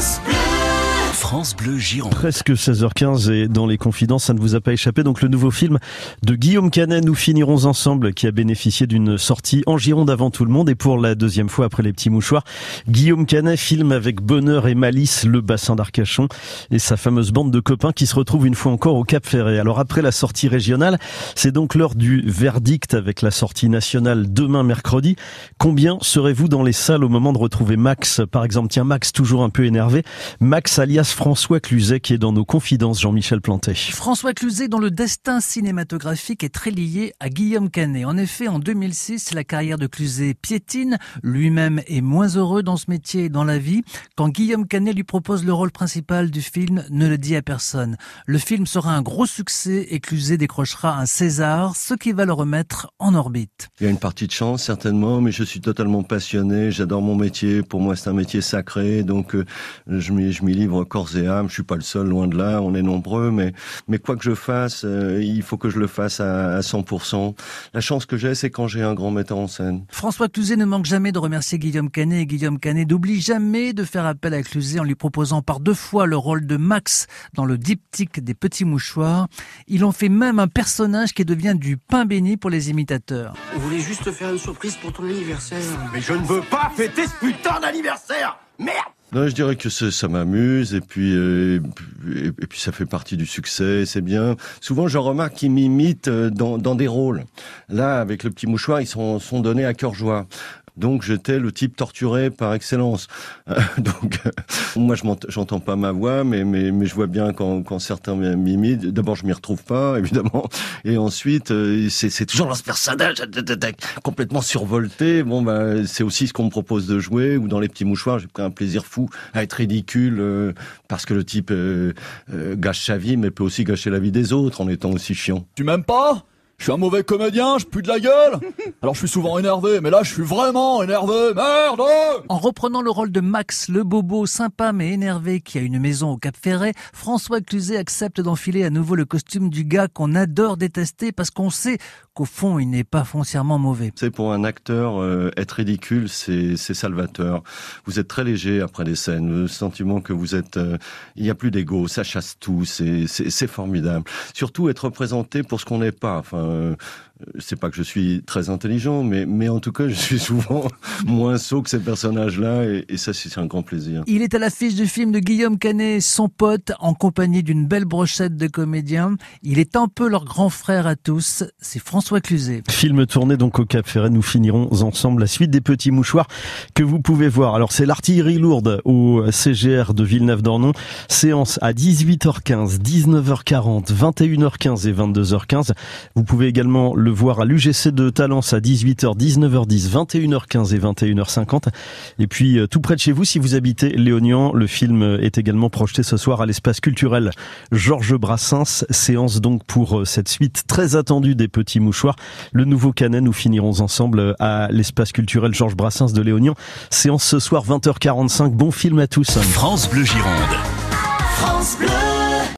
France Bleu. Presque 16h15 et dans les confidences, ça ne vous a pas échappé. Donc le nouveau film de Guillaume Canet, Nous finirons ensemble, qui a bénéficié d'une sortie en Gironde avant tout le monde et pour la deuxième fois après les petits mouchoirs. Guillaume Canet filme avec bonheur et malice le bassin d'Arcachon et sa fameuse bande de copains qui se retrouvent une fois encore au Cap Ferré. Alors après la sortie régionale, c'est donc l'heure du verdict avec la sortie nationale demain mercredi. Combien serez-vous dans les salles au moment de retrouver Max, par exemple Tiens, Max toujours un peu énervé. Max alias François Cluzet qui est dans nos confidences, Jean-Michel Plantet. François Cluzet dont le destin cinématographique est très lié à Guillaume Canet. En effet, en 2006, la carrière de Cluzet piétine. Lui-même est moins heureux dans ce métier et dans la vie. Quand Guillaume Canet lui propose le rôle principal du film, ne le dit à personne. Le film sera un gros succès et Cluzet décrochera un César, ce qui va le remettre en orbite. Il y a une partie de chance, certainement, mais je suis totalement passionné. J'adore mon métier. Pour moi, c'est un métier sacré. Donc, euh, je m'y livre corps et âme. Je suis pas le seul, loin de là. On est nombreux, mais mais quoi que je fasse, euh, il faut que je le fasse à, à 100%. La chance que j'ai, c'est quand j'ai un grand metteur en scène. François Cluzet ne manque jamais de remercier Guillaume Canet et Guillaume Canet n'oublie jamais de faire appel à Cluzet en lui proposant par deux fois le rôle de Max dans le diptyque des petits mouchoirs. Ils ont fait même un personnage qui devient du pain béni pour les imitateurs. On voulait juste faire une surprise pour ton anniversaire. Mais je ne veux pas fêter ce putain d'anniversaire Merde non, je dirais que ça m'amuse et puis euh, et, puis ça fait partie du succès, c'est bien. Souvent, je remarque qu'ils m'imitent euh, dans, dans des rôles. Là, avec le petit mouchoir, ils sont, sont donnés à cœur joie. Donc j'étais le type torturé par excellence. donc moi je j'entends pas ma voix, mais mais je vois bien quand quand certains m'imitent. D'abord je m'y retrouve pas évidemment, et ensuite euh, c'est toujours ce personnage complètement survolté. Bon bah c'est aussi ce qu'on me propose de jouer. Ou dans les petits mouchoirs j'ai pris un plaisir fou à être ridicule euh, parce que le type euh, gâche sa vie, mais peut aussi gâcher la vie des autres en étant aussi chiant. Tu m'aimes pas? Je suis un mauvais comédien, je pue de la gueule. Alors je suis souvent énervé, mais là je suis vraiment énervé. Merde En reprenant le rôle de Max, le bobo sympa mais énervé qui a une maison au Cap Ferret, François Cluzet accepte d'enfiler à nouveau le costume du gars qu'on adore détester parce qu'on sait qu'au fond il n'est pas foncièrement mauvais. C'est pour un acteur euh, être ridicule, c'est salvateur. Vous êtes très léger après les scènes, le sentiment que vous êtes, euh, il n'y a plus d'ego, ça chasse tout, c'est formidable. Surtout être représenté pour ce qu'on n'est pas. Enfin, euh, c'est pas que je suis très intelligent, mais, mais en tout cas, je suis souvent moins sot que ces personnages-là, et, ça, c'est un grand plaisir. Il est à l'affiche du film de Guillaume Canet, son pote, en compagnie d'une belle brochette de comédiens. Il est un peu leur grand frère à tous, c'est François Cluzet. Film tourné donc au Cap Ferret, nous finirons ensemble la suite des petits mouchoirs que vous pouvez voir. Alors, c'est l'artillerie lourde au CGR de Villeneuve-d'Ornon. Séance à 18h15, 19h40, 21h15 et 22h15. Vous pouvez également le voir à l'UGC de Talence à 18h, 19h10, 21h15 et 21h50. Et puis euh, tout près de chez vous, si vous habitez Léonian, le film est également projeté ce soir à l'espace culturel Georges Brassens. Séance donc pour euh, cette suite très attendue des Petits Mouchoirs. Le nouveau canet, nous finirons ensemble à l'espace culturel Georges Brassens de Léonian. Séance ce soir 20h45. Bon film à tous. France Bleu Gironde. France Bleu.